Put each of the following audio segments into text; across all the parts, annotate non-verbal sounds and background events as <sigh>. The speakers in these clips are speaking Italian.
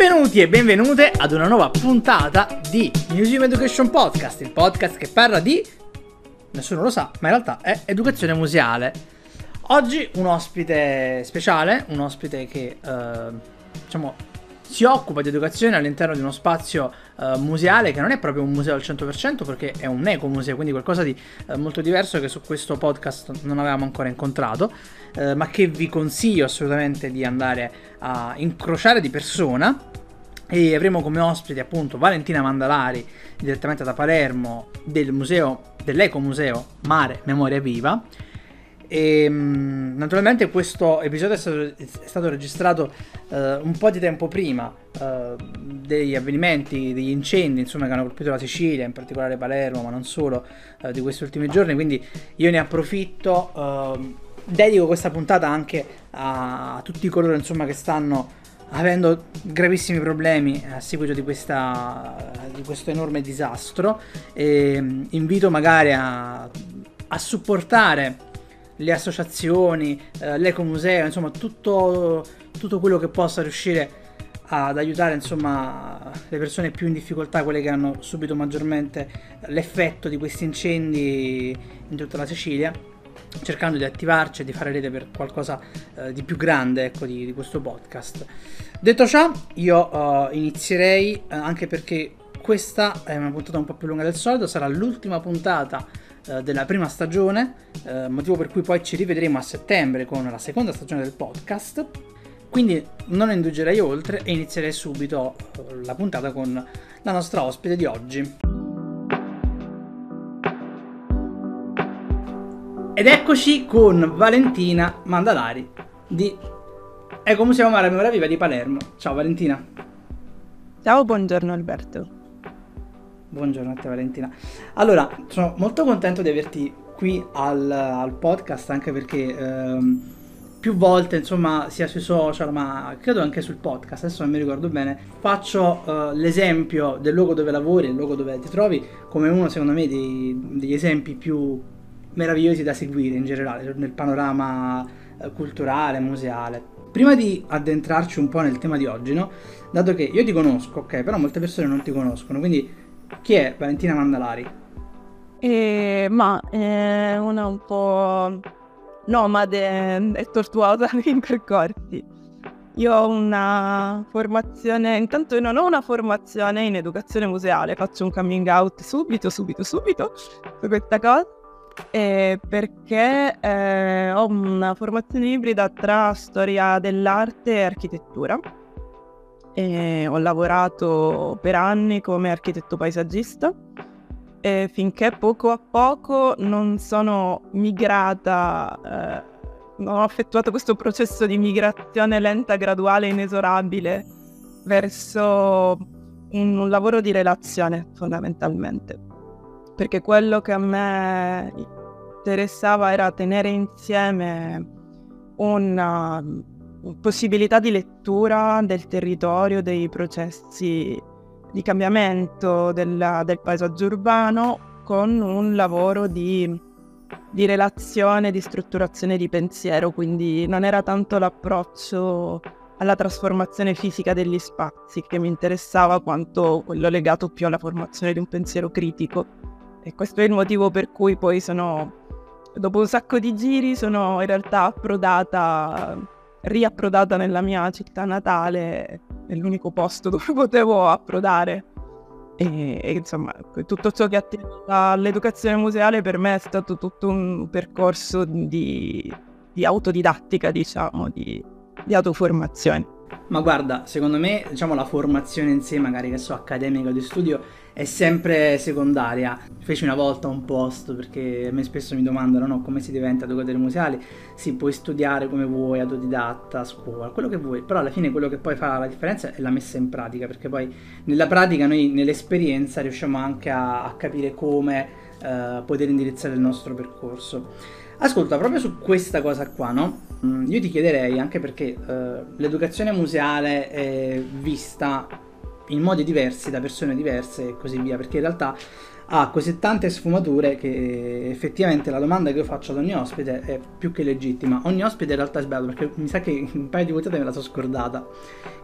Benvenuti e benvenute ad una nuova puntata di Museum Education Podcast, il podcast che parla di... nessuno lo sa, ma in realtà è educazione museale. Oggi un ospite speciale, un ospite che eh, diciamo si occupa di educazione all'interno di uno spazio uh, museale che non è proprio un museo al 100% perché è un ecomuseo, quindi qualcosa di uh, molto diverso che su questo podcast non avevamo ancora incontrato, uh, ma che vi consiglio assolutamente di andare a incrociare di persona. E avremo come ospiti appunto Valentina Mandalari direttamente da Palermo del museo dell'ecomuseo Mare Memoria Viva e ehm, naturalmente questo episodio è stato, è stato registrato uh, un po' di tempo prima uh, degli avvenimenti, degli incendi insomma, che hanno colpito la Sicilia, in particolare Palermo, ma non solo, uh, di questi ultimi giorni. Quindi io ne approfitto, dedico questa puntata anche a tutti coloro insomma, che stanno avendo gravissimi problemi a seguito di, questa, di questo enorme disastro. E ehm, invito magari a, a supportare le associazioni, eh, l'ecomuseo, insomma tutto, tutto quello che possa riuscire ad aiutare insomma le persone più in difficoltà, quelle che hanno subito maggiormente l'effetto di questi incendi in tutta la Sicilia, cercando di attivarci e di fare rete per qualcosa eh, di più grande ecco, di, di, questo podcast. Detto ciò, io uh, inizierei uh, anche perché questa è una puntata un po' più lunga del solito, sarà l'ultima puntata eh, della prima stagione, eh, motivo per cui poi ci rivedremo a settembre con la seconda stagione del podcast. Quindi non indugerei oltre e inizierei subito eh, la puntata con la nostra ospite di oggi. Ed eccoci con Valentina Mandalari di Ecco Museo Mare Viva di Palermo. Ciao Valentina. Ciao, buongiorno Alberto. Buongiorno a te Valentina. Allora, sono molto contento di averti qui al, al podcast anche perché ehm, più volte, insomma, sia sui social ma credo anche sul podcast, adesso non mi ricordo bene, faccio uh, l'esempio del luogo dove lavori, il luogo dove ti trovi, come uno secondo me dei, degli esempi più meravigliosi da seguire in generale nel panorama uh, culturale, museale. Prima di addentrarci un po' nel tema di oggi, no? Dato che io ti conosco, ok, però molte persone non ti conoscono, quindi chi è Valentina Mandalari? Eh, ma è una un po' nomade e tortuosa <laughs> in percorsi. Io ho una formazione, intanto io non ho una formazione in educazione museale, faccio un coming out subito, subito, subito su questa cosa, eh, perché eh, ho una formazione ibrida tra storia dell'arte e architettura e ho lavorato per anni come architetto paesaggista e finché poco a poco non sono migrata, eh, non ho effettuato questo processo di migrazione lenta, graduale, inesorabile verso un, un lavoro di relazione fondamentalmente. Perché quello che a me interessava era tenere insieme una possibilità di lettura del territorio, dei processi di cambiamento della, del paesaggio urbano con un lavoro di, di, relazione, di strutturazione di pensiero, quindi non era tanto l'approccio alla trasformazione fisica degli spazi che mi interessava quanto quello legato più alla formazione di un pensiero critico. E questo è il motivo per cui poi sono, dopo un sacco di giri, sono in realtà approdata riapprodata nella mia città natale, nell'unico posto <laughs> dove potevo approdare. E, e, insomma, tutto ciò che attiene all'educazione museale per me è stato tutto un percorso di, di autodidattica, diciamo, di, di autoformazione. Ma guarda, secondo me, diciamo, la formazione in sé, magari che so, accademica di studio, è sempre secondaria. Feci una volta un post perché a me spesso mi domandano no, come si diventa educatore museale. Si puoi studiare come vuoi, autodidatta, a scuola, quello che vuoi, però alla fine quello che poi fa la differenza è la messa in pratica, perché poi nella pratica noi nell'esperienza riusciamo anche a, a capire come uh, poter indirizzare il nostro percorso. Ascolta, proprio su questa cosa qua, no? Mm, io ti chiederei, anche perché uh, l'educazione museale è vista in modi diversi da persone diverse e così via, perché in realtà ha così tante sfumature che effettivamente la domanda che io faccio ad ogni ospite è più che legittima. Ogni ospite in realtà è sbagliato perché mi sa che un paio di volte me la sono scordata,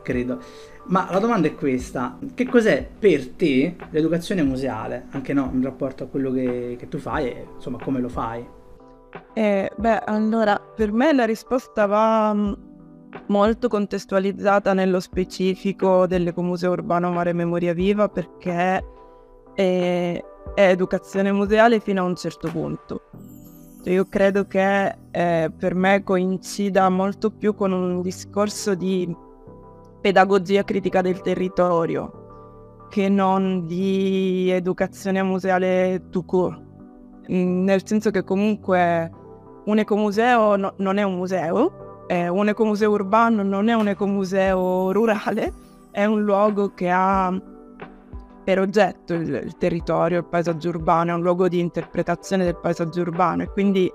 credo. Ma la domanda è questa: che cos'è per te l'educazione museale? Anche no, in rapporto a quello che, che tu fai e insomma come lo fai? Eh, beh, allora, per me la risposta va mm, molto contestualizzata nello specifico dell'Ecomuseo Urbano Mare Memoria Viva perché è, è educazione museale fino a un certo punto. Cioè, io credo che eh, per me coincida molto più con un discorso di pedagogia critica del territorio che non di educazione museale tout court. Mm, nel senso che comunque un ecomuseo no, non è un museo, eh, un ecomuseo urbano non è un ecomuseo rurale, è un luogo che ha per oggetto il, il territorio, il paesaggio urbano, è un luogo di interpretazione del paesaggio urbano e quindi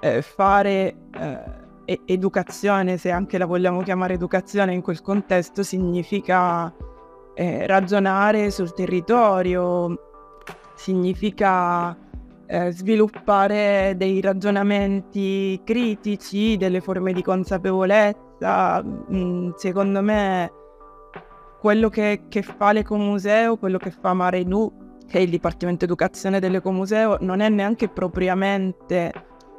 eh, fare eh, educazione, se anche la vogliamo chiamare educazione in quel contesto, significa eh, ragionare sul territorio, significa eh, sviluppare dei ragionamenti critici, delle forme di consapevolezza. Mm, secondo me quello che, che fa l'Ecomuseo, quello che fa Mare Nu, che è il Dipartimento Educazione dell'Ecomuseo, non è neanche propriamente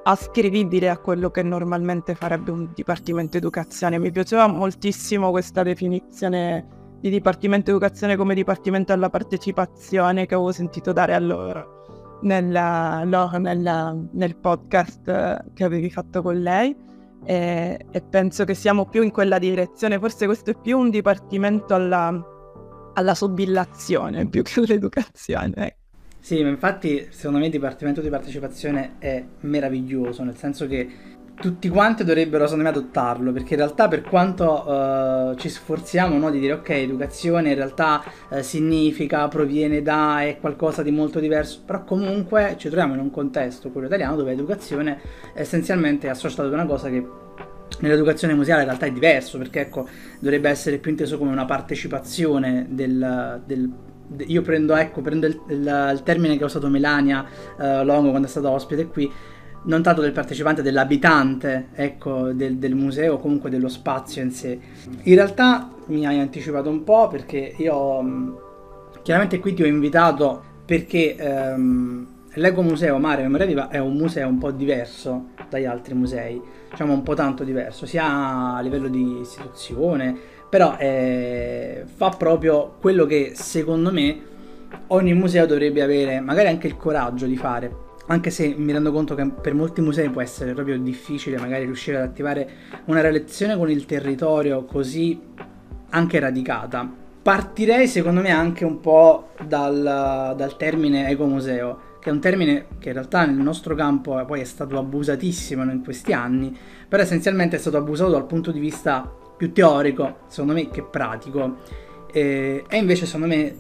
ascrivibile a quello che normalmente farebbe un Dipartimento Educazione. Mi piaceva moltissimo questa definizione di Dipartimento Educazione come Dipartimento alla partecipazione che avevo sentito dare a loro nella, no, nella, nel podcast che avevi fatto con lei e, e, penso che siamo più in quella direzione, forse questo è più un dipartimento alla, alla sobillazione <laughs> più che all'educazione. Ecco. Sì, ma infatti secondo me il dipartimento di partecipazione è meraviglioso, nel senso che tutti quanti dovrebbero secondo me adottarlo perché in realtà per quanto uh, ci sforziamo no, di dire ok educazione in realtà uh, significa proviene da è qualcosa di molto diverso però comunque ci troviamo in un contesto quello italiano dove educazione essenzialmente è associata ad una cosa che nell'educazione museale in realtà è diverso perché ecco dovrebbe essere più inteso come una partecipazione del, del io prendo, ecco, prendo il, il, il, termine che ha usato Melania uh, Longo quando è stata ospite qui non tanto del partecipante, dell'abitante ecco, del, del, museo o comunque dello spazio in sé. In realtà mi hai anticipato un po' perché io mm, chiaramente qui ti ho invitato perché ehm, l'Eco Museo Mare Memoria Viva è un museo un po' diverso dagli altri musei, diciamo un po' tanto diverso, sia a livello di istituzione, però eh, fa proprio quello che secondo me ogni museo dovrebbe avere, magari anche il coraggio di fare anche se mi rendo conto che per molti musei può essere proprio difficile magari riuscire ad attivare una relazione con il territorio così anche radicata. Partirei secondo me anche un po' dal, dal termine ecomuseo, che è un termine che in realtà nel nostro campo poi è stato abusatissimo in questi anni, però essenzialmente è stato abusato dal punto di vista più teorico, secondo me, che pratico. E, e invece secondo me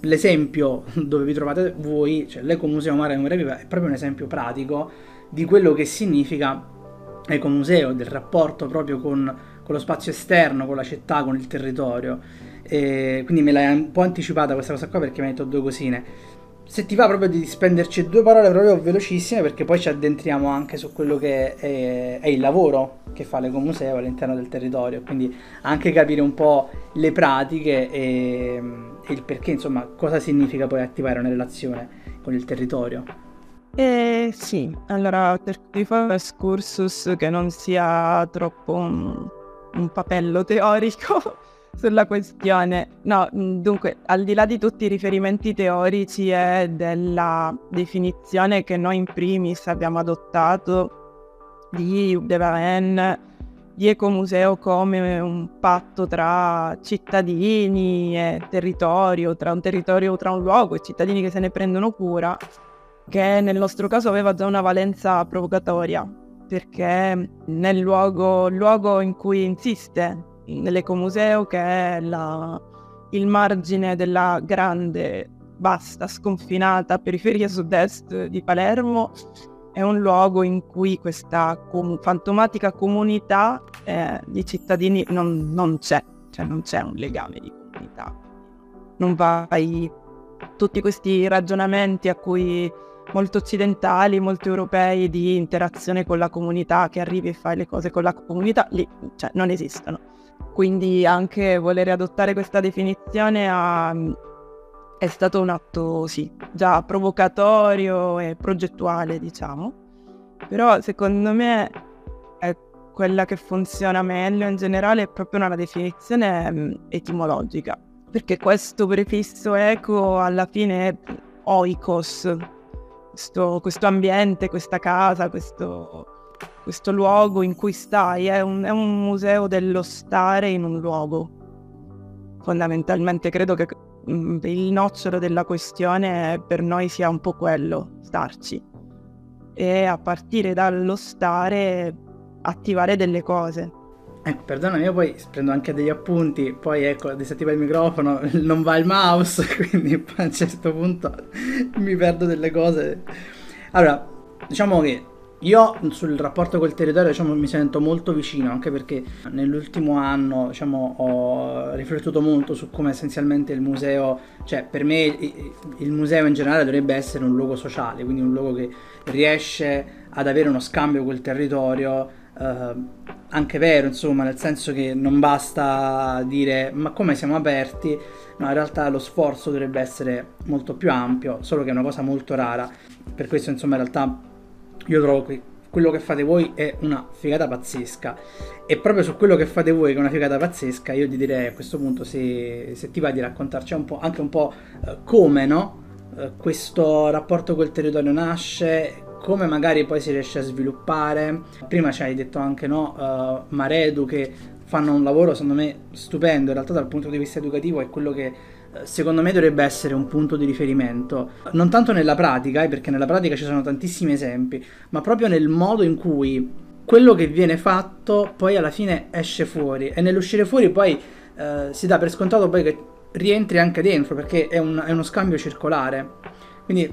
l'esempio dove vi trovate voi, cioè l'Ecomuseo Mare Memoria Viva, è proprio un esempio pratico di quello che significa ecomuseo, del rapporto proprio con, con lo spazio esterno, con la città, con il territorio. E quindi me l'hai un po' anticipata questa cosa qua perché mi hai detto due cosine se ti va proprio di spenderci due parole proprio velocissime perché poi ci addentriamo anche su quello che è, è il lavoro che fa l'ecomuseo all'interno del territorio, quindi anche capire un po' le pratiche e, e il perché, insomma, cosa significa poi attivare una relazione con il territorio. Eh, sì, allora cerco di fare un excursus che non sia troppo un, un papello teorico sulla questione. No, mm, dunque, al di là di tutti i riferimenti teorici e della definizione che noi in primis abbiamo adottato di Devaen, di ecomuseo come un patto tra cittadini e territorio, tra un territorio, tra un luogo e cittadini che se ne prendono cura, che nel nostro caso aveva già una valenza provocatoria, perché nel luogo, luogo in cui insiste nell'ecomuseo che è la, il margine della grande, vasta, sconfinata periferia sud-est di Palermo. È un luogo in cui questa com- fantomatica comunità eh, di cittadini non, non, c'è, cioè non c'è un legame di comunità. Non vai tutti questi ragionamenti a cui molto occidentali, molto europei di interazione con la comunità, che arrivi e fai le cose con la comunità, lì cioè, non esistono. Quindi anche volere adottare questa definizione ha, è stato un atto, sì, già provocatorio e progettuale, diciamo. Però secondo me è quella che funziona meglio in generale è proprio una definizione mm, etimologica, perché questo prefisso eco alla fine è oikos, questo, questo ambiente, questa casa, questo, questo, luogo in cui stai, è un, è un museo dello stare in un luogo. Fondamentalmente credo che mm, il nocciolo della questione per noi sia un po' quello, starci. E a partire dallo stare attivare delle cose. Ecco, perdonami, io poi prendo anche degli appunti, poi ecco, disattiva il microfono, <laughs> non va il mouse, <laughs> quindi a un certo punto mi perdo delle cose. Allora, diciamo che io sul rapporto col territorio diciamo, mi sento molto vicino, anche perché nell'ultimo anno diciamo, ho riflettuto molto su come essenzialmente il museo, cioè per me il museo in generale dovrebbe essere un luogo sociale, quindi un luogo che riesce ad avere uno scambio col territorio eh, anche vero, insomma, nel senso che non basta dire ma come siamo aperti, no, in realtà lo sforzo dovrebbe essere molto più ampio, solo che è una cosa molto rara. Per questo, insomma, in realtà io trovo che quello che fate voi è una figata pazzesca. E proprio su quello che fate voi, che è una figata pazzesca, io ti direi a questo punto se, se ti va di raccontarci un anche un po' eh, come, no? Eh, questo rapporto col territorio nasce, come magari poi si riesce a sviluppare. Prima ci hai detto anche no, uh, Maredu che fanno un lavoro secondo me stupendo, in realtà dal punto di vista educativo è quello che eh, secondo me dovrebbe essere un punto di riferimento, non tanto nella pratica, eh, perché nella pratica ci sono tantissimi esempi, ma proprio nel modo in cui quello che viene fatto poi alla fine esce fuori. E nell'uscire fuori poi eh, si dà per scontato poi che rientri anche dentro perché è, un, è uno scambio circolare. Quindi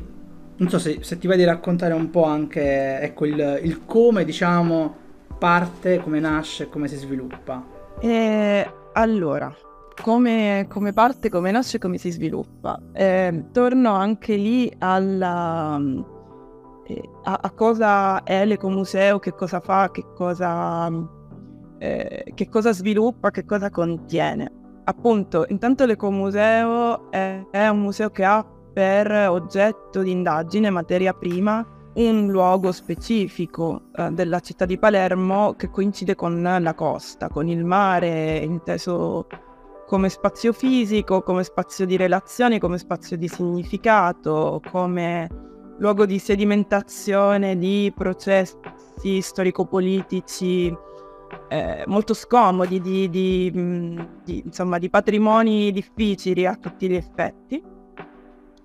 non so se, se, ti vai di raccontare un po' anche ecco, il, il come diciamo parte, come nasce, come si sviluppa. Eh, allora, come, come, parte, come nasce, come si sviluppa. Eh, torno anche lì alla, eh, a, a, cosa è l'ecomuseo, che cosa fa, che cosa, eh, che cosa sviluppa, che cosa contiene. Appunto, intanto l'ecomuseo è, è un museo che ha per oggetto di indagine, materia prima, un luogo specifico eh, della città di Palermo che coincide con la costa, con il mare inteso come spazio fisico, come spazio di relazioni, come spazio di significato, come luogo di sedimentazione di processi storico-politici eh, molto scomodi, di, di, di, insomma, di patrimoni difficili a tutti gli effetti.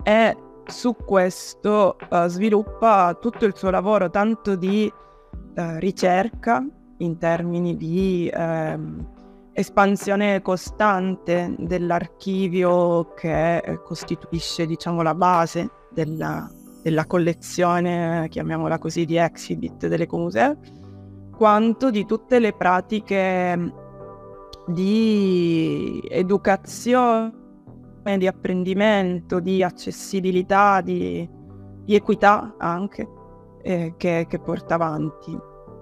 E su questo uh, sviluppa tutto il suo lavoro tanto di uh, ricerca in termini di uh, espansione costante dell'archivio che eh, costituisce diciamo la base della, della collezione, chiamiamola così, di exhibit dell'Ecomuseo, quanto di tutte le pratiche di educazione di apprendimento, di accessibilità, di, di equità anche eh, che, che, porta avanti.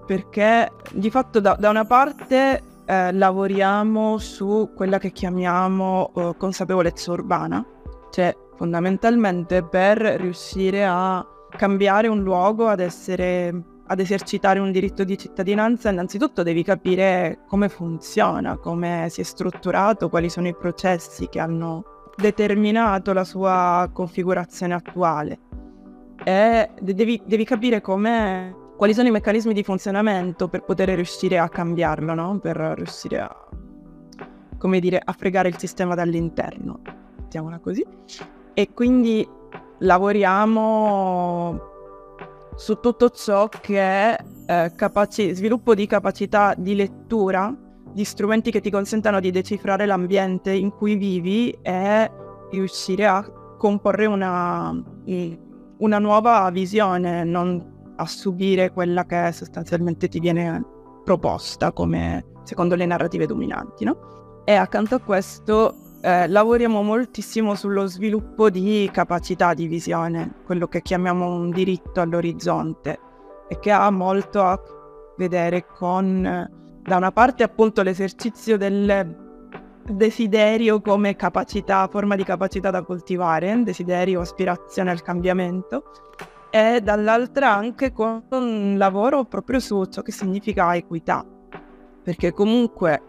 Perché di fatto da, da una parte eh, lavoriamo su quella che chiamiamo eh, consapevolezza urbana, cioè fondamentalmente per riuscire a cambiare un luogo, ad essere ad esercitare un diritto di cittadinanza, innanzitutto devi capire come funziona, come si è strutturato, quali sono i processi che hanno determinato la sua configurazione attuale e devi, devi capire quali sono i meccanismi di funzionamento per poter riuscire a cambiarlo, no? per riuscire a, come dire, a fregare il sistema dall'interno, mettiamola così. E quindi lavoriamo su tutto ciò che è eh, capaci- sviluppo di capacità di lettura di strumenti che ti consentano di decifrare l'ambiente in cui vivi e riuscire a comporre una, una nuova visione, non a subire quella che sostanzialmente ti viene proposta come secondo le narrative dominanti, no? E accanto a questo eh, lavoriamo moltissimo sullo sviluppo di capacità di visione, quello che chiamiamo un diritto all'orizzonte e che ha molto a vedere con, da una parte appunto l'esercizio del desiderio come capacità, forma di capacità da coltivare, desiderio, aspirazione al cambiamento, e dall'altra anche con un lavoro proprio su ciò che significa equità, perché comunque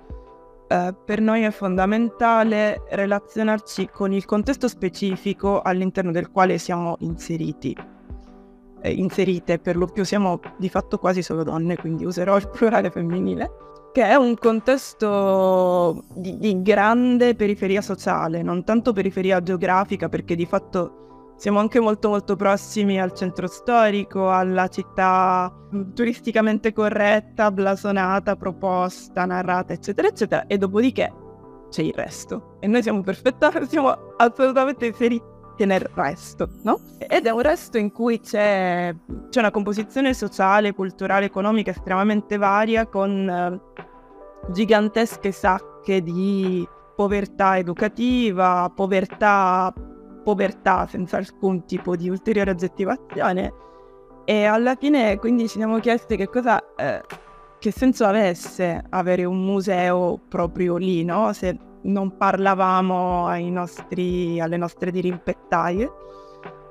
eh, per noi è fondamentale relazionarci con il contesto specifico all'interno del quale siamo inseriti. Eh, inserite, per lo più siamo di fatto quasi solo donne, quindi userò il plurale femminile che è un contesto di, di, grande periferia sociale, non tanto periferia geografica, perché di fatto siamo anche molto molto prossimi al centro storico, alla città turisticamente corretta, blasonata, proposta, narrata, eccetera, eccetera, e dopodiché c'è il resto. E noi siamo perfettamente, <laughs> siamo assolutamente inseriti nel resto, no? Ed è un resto in cui c'è, c'è una composizione sociale, culturale, economica estremamente varia con eh, gigantesche sacche di povertà educativa, povertà, povertà senza alcun tipo di ulteriore aggettivazione. E alla fine quindi ci siamo chiesti che cosa, eh, che senso avesse avere un museo proprio lì, no? Se non parlavamo nostri, alle nostre dirimpettaie.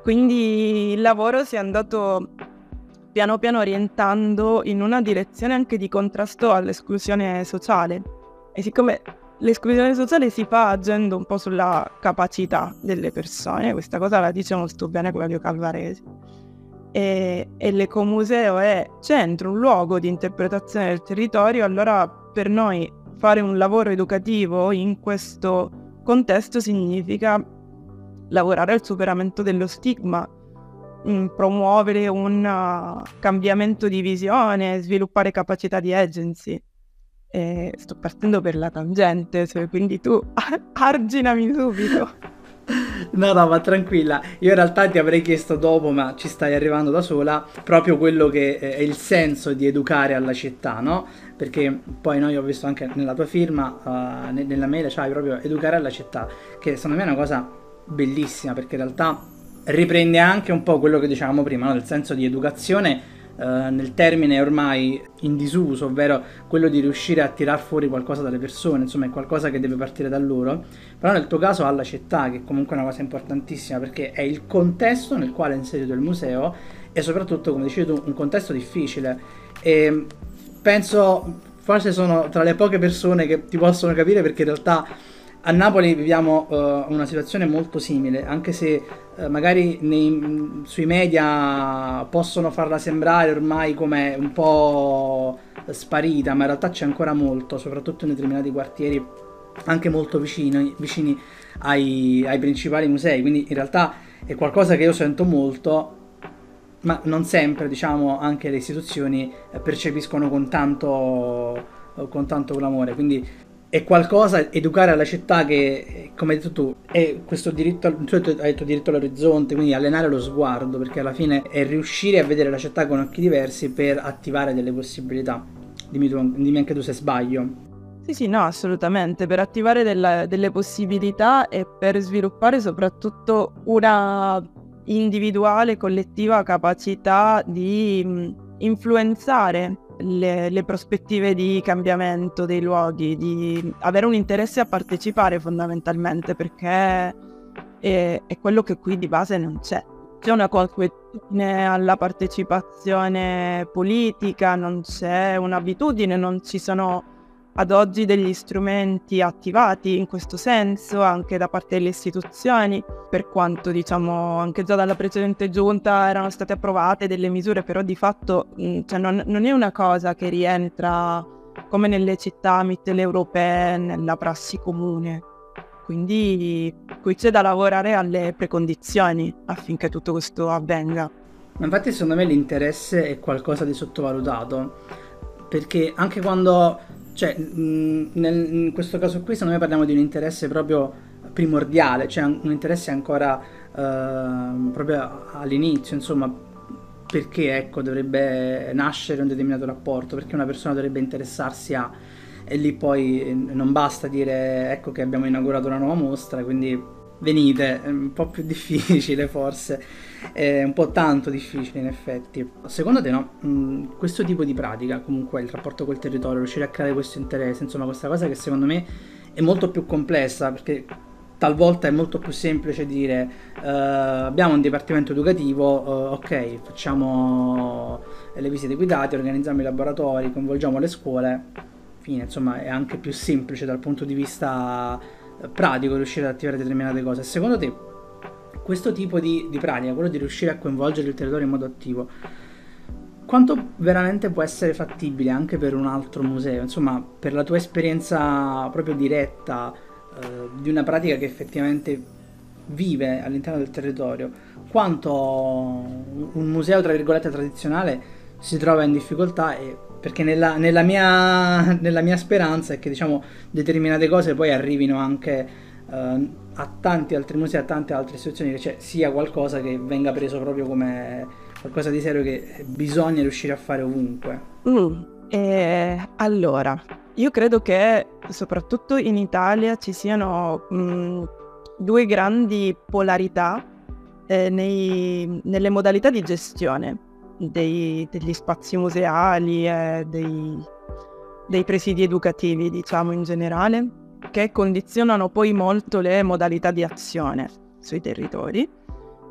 Quindi il lavoro si è andato piano piano orientando in una direzione anche di contrasto all'esclusione sociale. E siccome l'esclusione sociale si fa agendo un po' sulla capacità delle persone, questa cosa la dice molto bene Claudio Calvaresi. E, e l'ecomuseo è centro, un luogo di interpretazione del territorio, allora per noi fare un lavoro educativo in questo contesto significa lavorare al superamento dello stigma, mm, promuovere un uh, cambiamento di visione, sviluppare capacità di agency. E sto partendo per la tangente, quindi tu <laughs> arginami subito. No, no, ma tranquilla. Io in realtà ti avrei chiesto dopo, ma ci stai arrivando da sola, proprio quello che è il senso di educare alla città, no? Perché poi noi ho visto anche nella tua firma, uh, nella mail, c'hai proprio educare alla città, che secondo me è una cosa bellissima, perché in realtà riprende anche un po' quello che dicevamo prima, no? del senso di educazione Uh, nel termine ormai in disuso, ovvero quello di riuscire a tirar fuori qualcosa dalle persone, insomma è qualcosa che deve partire da loro, però nel tuo caso alla città, che comunque è una cosa importantissima perché è il contesto nel quale è inserito il museo e soprattutto, come dicevi tu, un contesto difficile. E penso, forse sono tra le poche persone che ti possono capire perché in realtà a Napoli viviamo uh, una situazione molto simile, anche se uh, magari nei, sui media possono farla sembrare ormai come un po' sparita, ma in realtà c'è ancora molto, soprattutto in determinati quartieri anche molto vicini, vicini ai, ai principali musei, quindi in realtà è qualcosa che io sento molto, ma non sempre, diciamo, anche le istituzioni percepiscono con tanto, con tanto clamore, quindi è qualcosa, educare alla città che, come hai detto tu, è questo diritto, tu hai detto diritto all'orizzonte, quindi allenare lo sguardo, perché alla fine è riuscire a vedere la città con occhi diversi per attivare delle possibilità. Dimmi, tu, dimmi anche tu se sbaglio. Sì, sì, no, assolutamente, per attivare della, delle possibilità e per sviluppare soprattutto una individuale, collettiva capacità di influenzare le, le, prospettive di cambiamento dei luoghi, di avere un interesse a partecipare fondamentalmente, perché è, è quello che qui di base non c'è. C'è una consuetudine alla partecipazione politica, non c'è un'abitudine, non ci sono ad oggi degli strumenti attivati in questo senso anche da parte delle istituzioni, per quanto diciamo anche già dalla precedente giunta erano state approvate delle misure, però di fatto mm, cioè, non, non, è una cosa che rientra come nelle città mitteleuropee nella prassi comune. Quindi qui c'è da lavorare alle precondizioni affinché tutto questo avvenga. Infatti secondo me l'interesse è qualcosa di sottovalutato, perché anche quando cioè, nel, in questo caso qui, secondo me parliamo di un interesse proprio primordiale, cioè un interesse ancora uh, proprio all'inizio, insomma, perché ecco, dovrebbe nascere un determinato rapporto, perché una persona dovrebbe interessarsi a... e lì poi non basta dire ecco che abbiamo inaugurato una nuova mostra, quindi venite, è un po' più <laughs> difficile forse, è un po' tanto difficile in effetti. Secondo te no, mm, questo tipo di pratica, comunque il rapporto col territorio, riuscire a creare questo interesse, insomma questa cosa che secondo me è molto più complessa perché talvolta è molto più semplice dire uh, abbiamo un dipartimento educativo, uh, ok, facciamo le visite guidate, organizziamo i laboratori, coinvolgiamo le scuole, fine, insomma è anche più semplice dal punto di vista eh, pratico riuscire ad attivare determinate cose. Secondo te questo tipo di, di pratica, quello di riuscire a coinvolgere il territorio in modo attivo, quanto veramente può essere fattibile anche per un altro museo? Insomma, per la tua esperienza proprio diretta, eh, di una pratica che effettivamente vive all'interno del territorio, quanto un museo, tra virgolette, tradizionale si trova in difficoltà e perché nella, nella, mia, nella mia, speranza è che diciamo, determinate cose poi arrivino anche uh, a tanti altri musei, a tante altre istituzioni, che cioè, sia qualcosa che venga preso proprio come qualcosa di serio che bisogna riuscire a fare ovunque. Mm, eh, allora, io credo che soprattutto in Italia ci siano mh, mm, due grandi polarità eh, nei, nelle modalità di gestione dei, degli spazi museali e dei, dei presidi educativi, diciamo in generale, che condizionano poi molto le modalità di azione sui territori,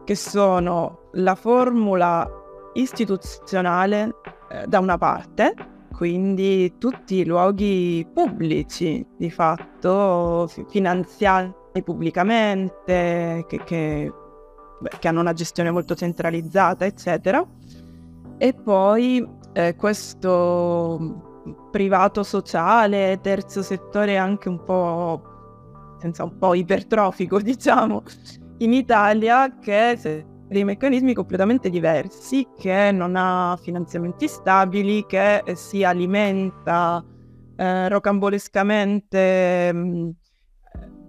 che sono la formula istituzionale eh, da una parte, quindi tutti i luoghi pubblici di fatto finanziati pubblicamente, che, che, beh, che hanno una gestione molto centralizzata, eccetera. E poi eh, questo privato sociale, terzo settore anche un po', senza un po' ipertrofico, <laughs> diciamo, in Italia che dei meccanismi completamente diversi, che non ha finanziamenti stabili, che si alimenta eh, rocambolescamente mh,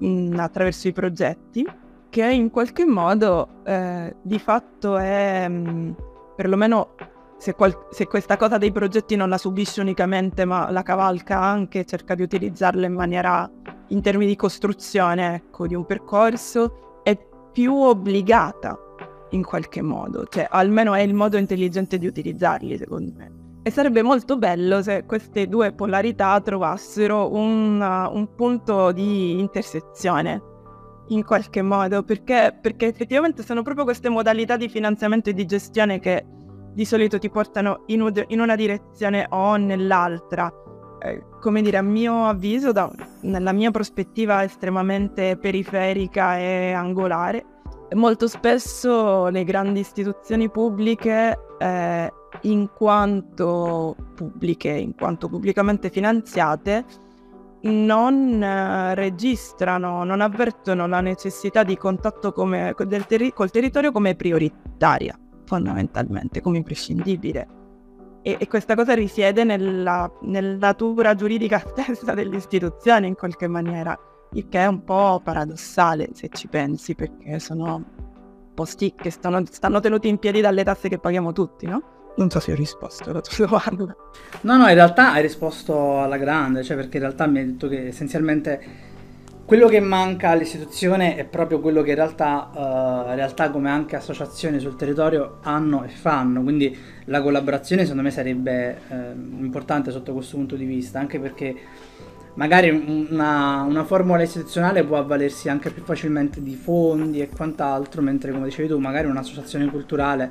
mm, attraverso i progetti, che in qualche modo eh, di fatto è, mh, mm, perlomeno se, qual- se, questa cosa dei progetti non la subisce unicamente ma la cavalca anche, cerca di utilizzarla in maniera, in termini di costruzione ecco, di un percorso, è più obbligata in qualche modo, cioè almeno è il modo intelligente di utilizzarli secondo me. E sarebbe molto bello se queste due polarità trovassero un, uh, un punto di intersezione in qualche modo, perché, perché effettivamente sono proprio queste modalità di finanziamento e di gestione che di solito ti portano in, u- in una direzione o nell'altra. Eh, come dire, a mio avviso, da, nella mia prospettiva estremamente periferica e angolare, molto spesso le grandi istituzioni pubbliche, eh, in quanto pubbliche, in quanto pubblicamente finanziate, non eh, registrano, non avvertono la necessità di contatto come, terri- col territorio come prioritaria, fondamentalmente, come imprescindibile. E, e questa cosa risiede nella, nella natura giuridica <laughs> stessa dell'istituzione in qualche maniera il che è un po' paradossale se ci pensi, perché sono posti che stanno, stanno tenuti in piedi dalle tasse che paghiamo tutti, no? Non so se ho risposto alla tua domanda. No, no, in realtà hai risposto alla grande, cioè perché in realtà mi hai detto che essenzialmente quello che manca all'istituzione è proprio quello che in realtà, uh, realtà come anche associazioni sul territorio hanno e fanno, quindi la collaborazione secondo me sarebbe uh, importante sotto questo punto di vista, anche perché magari una, una, formula istituzionale può avvalersi anche più facilmente di fondi e quant'altro, mentre come dicevi tu, magari un'associazione culturale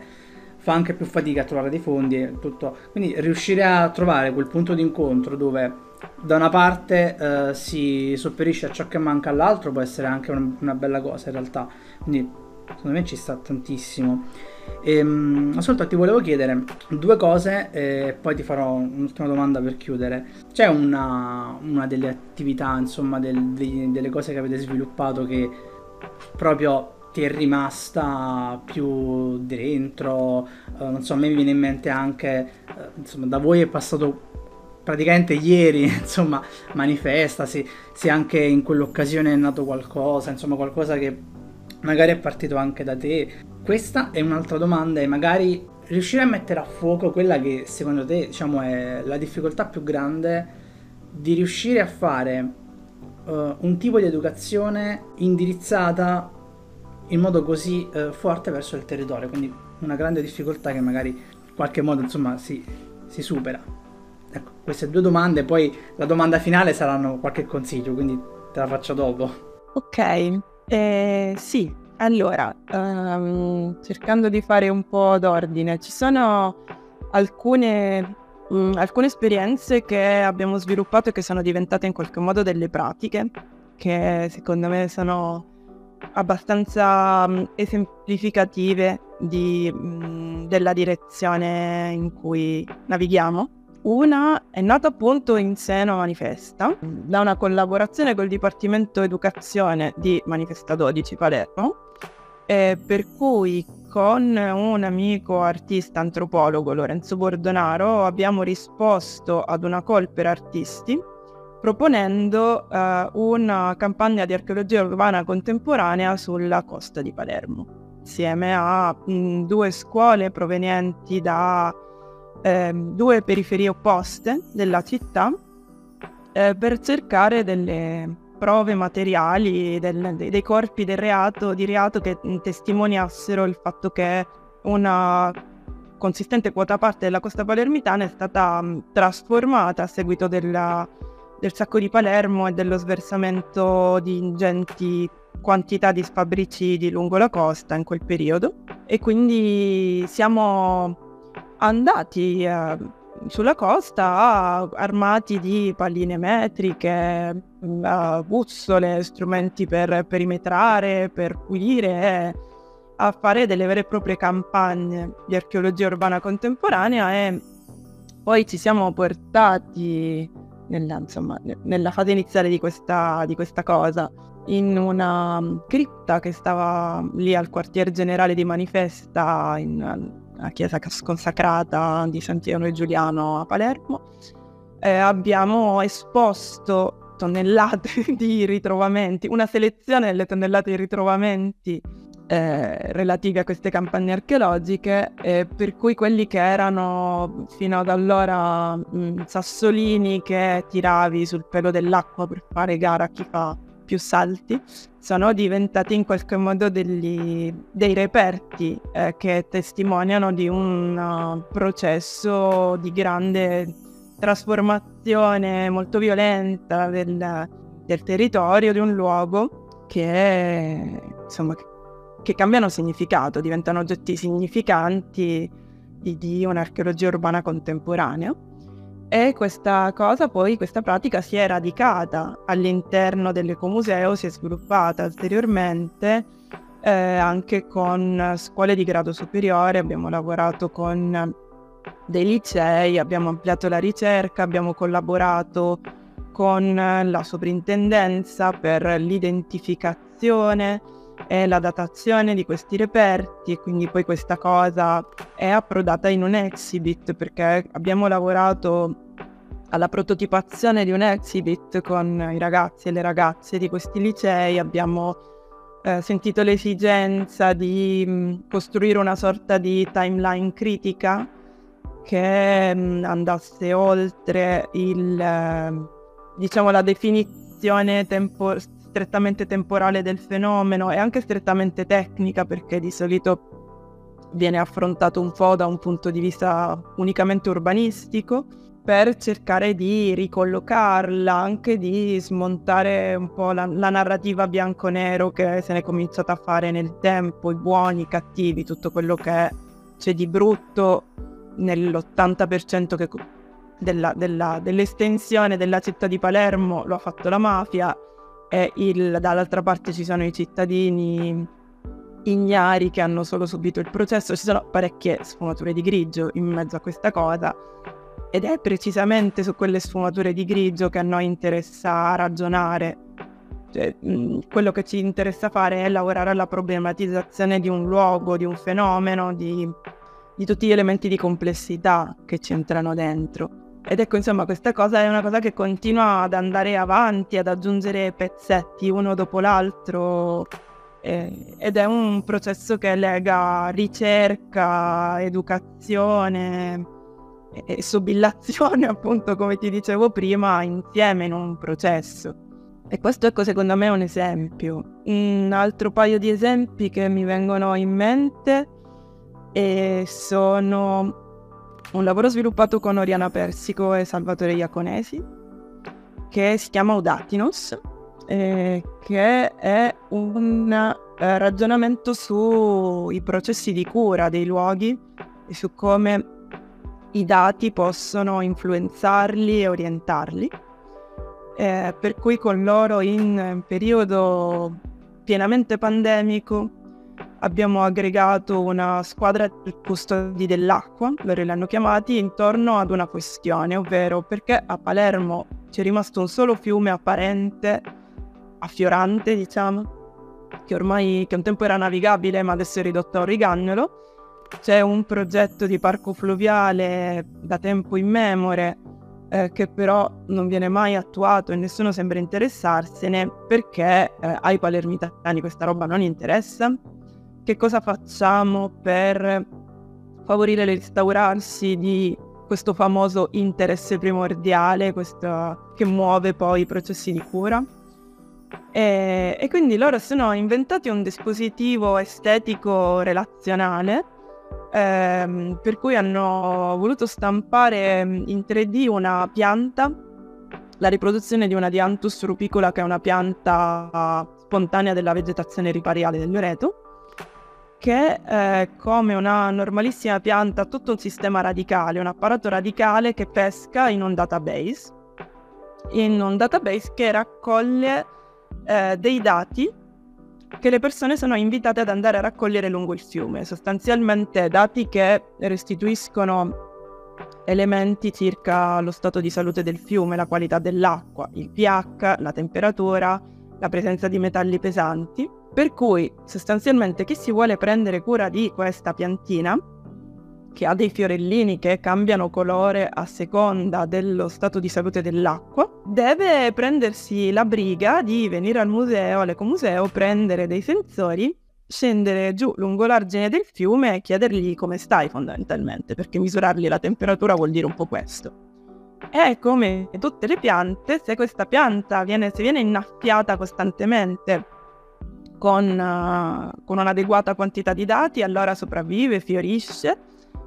fa anche più fatica a trovare dei fondi e tutto. Quindi riuscire a trovare quel punto di incontro dove da una parte eh, si sopperisce a ciò che manca all'altro può essere anche una, una bella cosa in realtà. Quindi secondo me ci sta tantissimo. E, um, ascolta, ti volevo chiedere due cose e poi ti farò un'ultima domanda per chiudere. C'è una, una delle attività, insomma, del, dei, delle cose che avete sviluppato che proprio ti è rimasta più dentro? Uh, non so, a me viene in mente anche, uh, insomma, da voi è passato praticamente ieri, <laughs> insomma, manifesta, se anche in quell'occasione è nato qualcosa, insomma, qualcosa che magari è partito anche da te. Questa è un'altra domanda e magari riuscire a mettere a fuoco quella che secondo te diciamo è la difficoltà più grande di riuscire a fare uh, un tipo di educazione indirizzata in modo così uh, forte verso il territorio, quindi una grande difficoltà che magari in qualche modo insomma si, si supera. Ecco, queste due domande, poi la domanda finale saranno qualche consiglio, quindi te la faccio dopo. Ok, eh, sì, allora, um, cercando di fare un po' d'ordine, ci sono alcune mh, alcune esperienze che abbiamo sviluppato e che sono diventate in qualche modo delle pratiche, che secondo me sono abbastanza mh, esemplificative di, mh, della direzione in cui navighiamo. Una è nata appunto in seno a Manifesta, da una collaborazione col Dipartimento Educazione di Manifesta 12 Palermo, eh, per cui con un amico artista antropologo, Lorenzo Bordonaro, abbiamo risposto ad una call per artisti proponendo eh, una campagna di archeologia urbana contemporanea sulla costa di Palermo, insieme a mh, due scuole provenienti da eh, due periferie opposte della città eh, per cercare delle prove materiali del, dei, corpi del reato, di reato che testimoniassero il fatto che una consistente quota parte della costa palermitana è stata um, trasformata a seguito della, del sacco di Palermo e dello sversamento di ingenti quantità di sfabbricidi lungo la costa in quel periodo. E quindi siamo andati eh, sulla costa armati di palline metriche, bussole, strumenti per perimetrare, per pulire, a fare delle vere e proprie campagne di archeologia urbana contemporanea e poi ci siamo portati nella, insomma, nella fase iniziale di questa, di questa cosa in una cripta che stava lì al quartier generale di Manifesta in la chiesa consacrata di Sant'Iano e Giuliano a Palermo. Eh, abbiamo esposto tonnellate <laughs> di ritrovamenti, una selezione delle tonnellate di ritrovamenti eh, relativi a queste campagne archeologiche, eh, per cui quelli che erano fino ad allora mh, sassolini che tiravi sul pelo dell'acqua per fare gara a chi fa più salti, sono diventati in qualche modo degli, dei reperti eh, che testimoniano di un uh, processo di grande trasformazione molto violenta del, del territorio, di un luogo che, insomma, che cambiano significato, diventano oggetti significanti di, di un'archeologia urbana contemporanea. E questa cosa poi, questa pratica si è radicata all'interno dell'ecomuseo, si è sviluppata ulteriormente eh, anche con scuole di grado superiore, abbiamo lavorato con dei licei, abbiamo ampliato la ricerca, abbiamo collaborato con la soprintendenza per l'identificazione e la datazione di questi reperti e quindi poi questa cosa è approdata in un exhibit perché abbiamo lavorato alla prototipazione di un exhibit con i ragazzi e le ragazze di questi licei, abbiamo eh, sentito l'esigenza di mh, mm, costruire una sorta di timeline critica che mh, mm, andasse oltre il, eh, diciamo, la definizione tempo- strettamente temporale del fenomeno e anche strettamente tecnica perché di solito viene affrontato un po' da un punto di vista unicamente urbanistico per cercare di ricollocarla, anche di smontare un po' la, la narrativa bianco-nero che se ne è cominciata a fare nel tempo, i buoni, i cattivi, tutto quello che c'è di brutto nell'80% che, della, della, dell'estensione della città di Palermo lo ha fatto la mafia e il, dall'altra parte ci sono i cittadini ignari che hanno solo subito il processo, ci sono parecchie sfumature di grigio in mezzo a questa cosa ed è precisamente su quelle sfumature di grigio che a noi interessa ragionare. Cioè, mh, quello che ci interessa fare è lavorare alla problematizzazione di un luogo, di un fenomeno, di, di tutti gli elementi di complessità che ci entrano dentro. Ed ecco, insomma, questa cosa è una cosa che continua ad andare avanti, ad aggiungere pezzetti uno dopo l'altro. Eh, ed è un processo che lega ricerca, educazione, e subillazione, <laughs> appunto, come ti dicevo prima, insieme in un processo. E questo ecco secondo me è un esempio. Un altro paio di esempi che mi vengono in mente e sono un lavoro sviluppato con Oriana Persico e Salvatore Iaconesi che si chiama Udatinos, eh, che è un eh, ragionamento sui processi di cura dei luoghi e su come i dati possono influenzarli e orientarli. Eh, per cui con loro in periodo pienamente pandemico abbiamo aggregato una squadra di custodi dell'acqua, loro li hanno chiamati, intorno ad una questione, ovvero perché a Palermo c'è rimasto un solo fiume apparente, affiorante diciamo, che ormai che un tempo era navigabile ma adesso è ridotto a un rigagnolo. C'è un progetto di parco fluviale da tempo immemore eh, che però non viene mai attuato e nessuno sembra interessarsene perché eh, ai palermitani questa roba non interessa che cosa facciamo per favorire l'instaurarsi di questo famoso interesse primordiale questo, che muove poi i processi di cura. E, e, quindi loro sono inventati un dispositivo estetico relazionale ehm, per cui hanno voluto stampare in 3D una pianta, la riproduzione di una Dianthus rupicola che è una pianta spontanea della vegetazione ripariale del Che è come una normalissima pianta tutto un sistema radicale, un apparato radicale che pesca in un database, in un database che raccoglie eh, dei dati che le persone sono invitate ad andare a raccogliere lungo il fiume, sostanzialmente dati che restituiscono elementi circa lo stato di salute del fiume, la qualità dell'acqua, il pH, la temperatura, la presenza di metalli pesanti per cui sostanzialmente chi si vuole prendere cura di questa piantina, che ha dei fiorellini che cambiano colore a seconda dello stato di salute dell'acqua, deve prendersi la briga di venire al museo, all'ecomuseo, prendere dei sensori, scendere giù lungo l'argine del fiume e chiedergli come stai fondamentalmente, perché misurargli la temperatura vuol dire un po' questo. E come tutte le piante, se questa pianta viene, se viene innaffiata costantemente con, uh, con un'adeguata quantità di dati, allora sopravvive, fiorisce.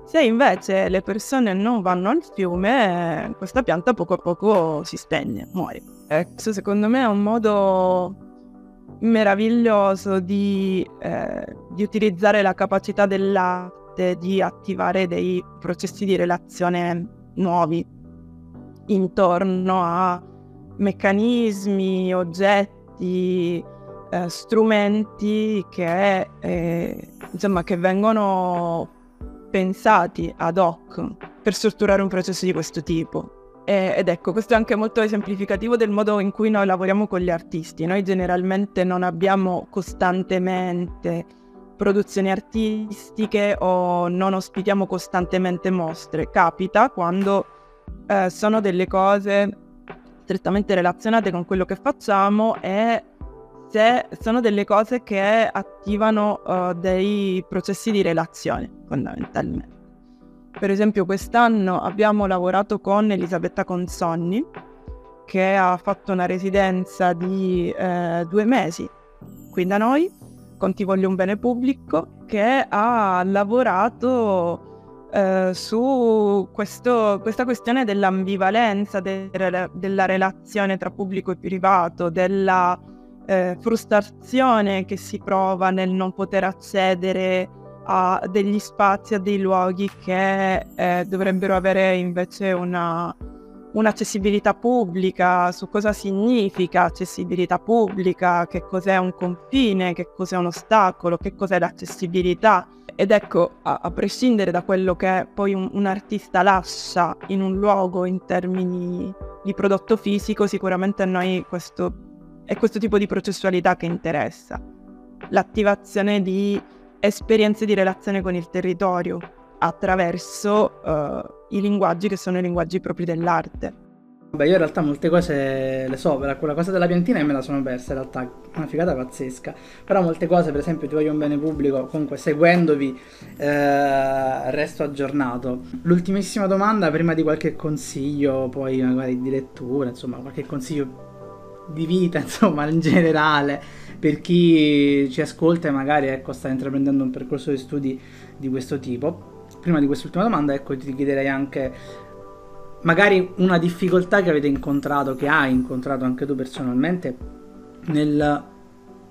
Se invece le persone non vanno al fiume, questa pianta poco a poco si spegne, muore. Questo secondo me è un modo meraviglioso di, eh, di utilizzare la capacità del latte di attivare dei processi di relazione nuovi intorno a meccanismi, oggetti, eh, strumenti che, eh, insomma, che vengono pensati ad hoc per strutturare un processo di questo tipo. E, ed ecco, questo è anche molto esemplificativo del modo in cui noi lavoriamo con gli artisti. Noi generalmente non abbiamo costantemente produzioni artistiche o non ospitiamo costantemente mostre. Capita quando eh, sono delle cose strettamente relazionate con quello che facciamo e se sono delle cose che attivano uh, dei processi di relazione fondamentalmente. Per esempio quest'anno abbiamo lavorato con Elisabetta Consonni che ha fatto una residenza di eh, due mesi qui da noi con Ti voglio un bene pubblico che ha lavorato eh, su questo, questa questione dell'ambivalenza de- della relazione tra pubblico e privato, della eh, frustrazione che si prova nel non poter accedere a degli spazi, a dei luoghi che eh, dovrebbero avere invece una, un'accessibilità pubblica, su cosa significa accessibilità pubblica, che cos'è un confine, che cos'è un ostacolo, che cos'è l'accessibilità. Ed ecco, a, a prescindere da quello che poi un, un, artista lascia in un luogo in termini di prodotto fisico, sicuramente noi questo è questo tipo di processualità che interessa. L'attivazione di esperienze di relazione con il territorio attraverso uh, i linguaggi che sono i linguaggi propri dell'arte. Beh, io in realtà molte cose le so, quella cosa della piantina me la sono persa, in realtà una figata pazzesca. Però molte cose, per esempio, ti voglio un bene pubblico, comunque seguendovi eh, resto aggiornato. L'ultimissima domanda, prima di qualche consiglio, poi magari di lettura, insomma, qualche consiglio di vita, <laughs> insomma, in generale, per chi ci ascolta e magari ecco, sta intraprendendo un percorso di studi di questo tipo. Prima di quest'ultima domanda, ecco, ti chiederei anche magari una difficoltà che avete incontrato, che hai incontrato anche tu personalmente, nel,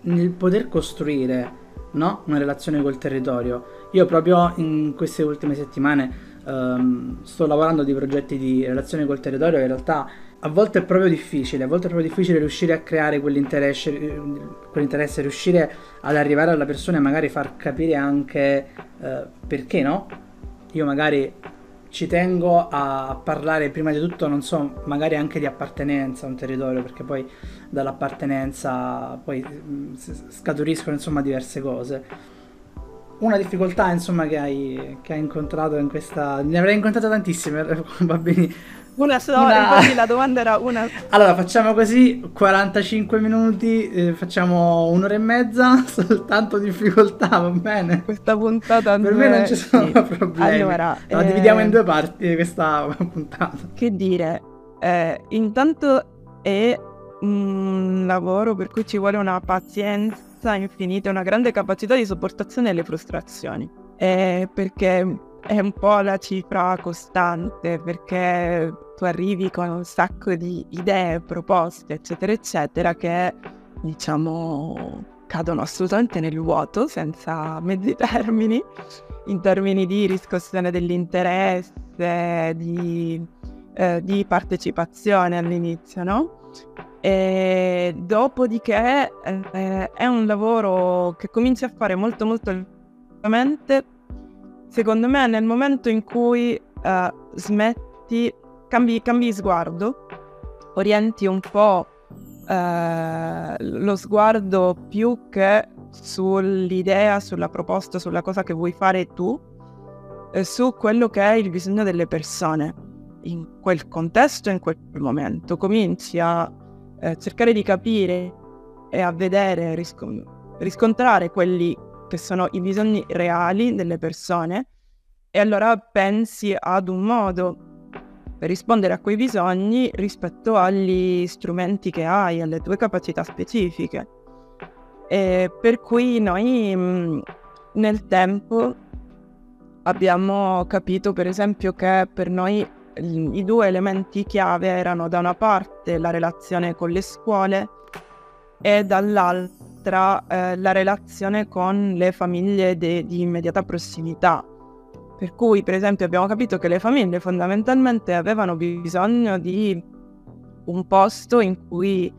nel poter costruire no? una relazione col territorio. Io proprio in queste ultime settimane um, sto lavorando di progetti di relazione col territorio in realtà a volte è proprio difficile, a volte è proprio difficile riuscire a creare quell'interesse, quell'interesse riuscire ad arrivare alla persona e magari far capire anche uh, perché no? Io magari ci tengo a parlare prima di tutto, non so, magari anche di appartenenza a un territorio, perché poi dall'appartenenza poi mm, scaturiscono insomma diverse cose. Una difficoltà insomma che hai, che hai incontrato in questa... ne avrei incontrato tantissime, <laughs> va bene una sola, una... infatti la domanda era una. Allora facciamo così: 45 minuti, eh, facciamo un'ora e mezza, <laughs> soltanto difficoltà, va bene? Questa puntata Per me non ci sono sì. problemi. Allora, la eh... dividiamo in due parti questa puntata. Che dire, eh, intanto è un lavoro per cui ci vuole una pazienza infinita una grande capacità di sopportazione delle frustrazioni. Eh, perché è un po' la cifra costante perché tu arrivi con un sacco di idee, proposte, eccetera, eccetera, che diciamo cadono assolutamente nel vuoto senza mezzi <laughs> termini, in termini di riscossione dell'interesse, di, eh, di partecipazione all'inizio, no? E dopodiché eh, è un lavoro che cominci a fare molto molto lentamente secondo me nel momento in cui uh, smetti, cambi, cambi sguardo, orienti un po' uh, lo sguardo più che sull'idea, sulla proposta, sulla cosa che vuoi fare tu, su quello che è il bisogno delle persone in quel contesto, in quel momento. Cominci a eh, cercare di capire e a vedere, riscontrare quelli che sono i bisogni reali delle persone e allora pensi ad un modo per rispondere a quei bisogni rispetto agli strumenti che hai, alle tue capacità specifiche. E per cui noi mm, nel tempo abbiamo capito per esempio che per noi i due elementi chiave erano da una parte la relazione con le scuole e dall'altra dall'altra eh, la relazione con le famiglie de- di immediata prossimità. Per cui, per esempio, abbiamo capito che le famiglie fondamentalmente avevano bisogno di un posto in cui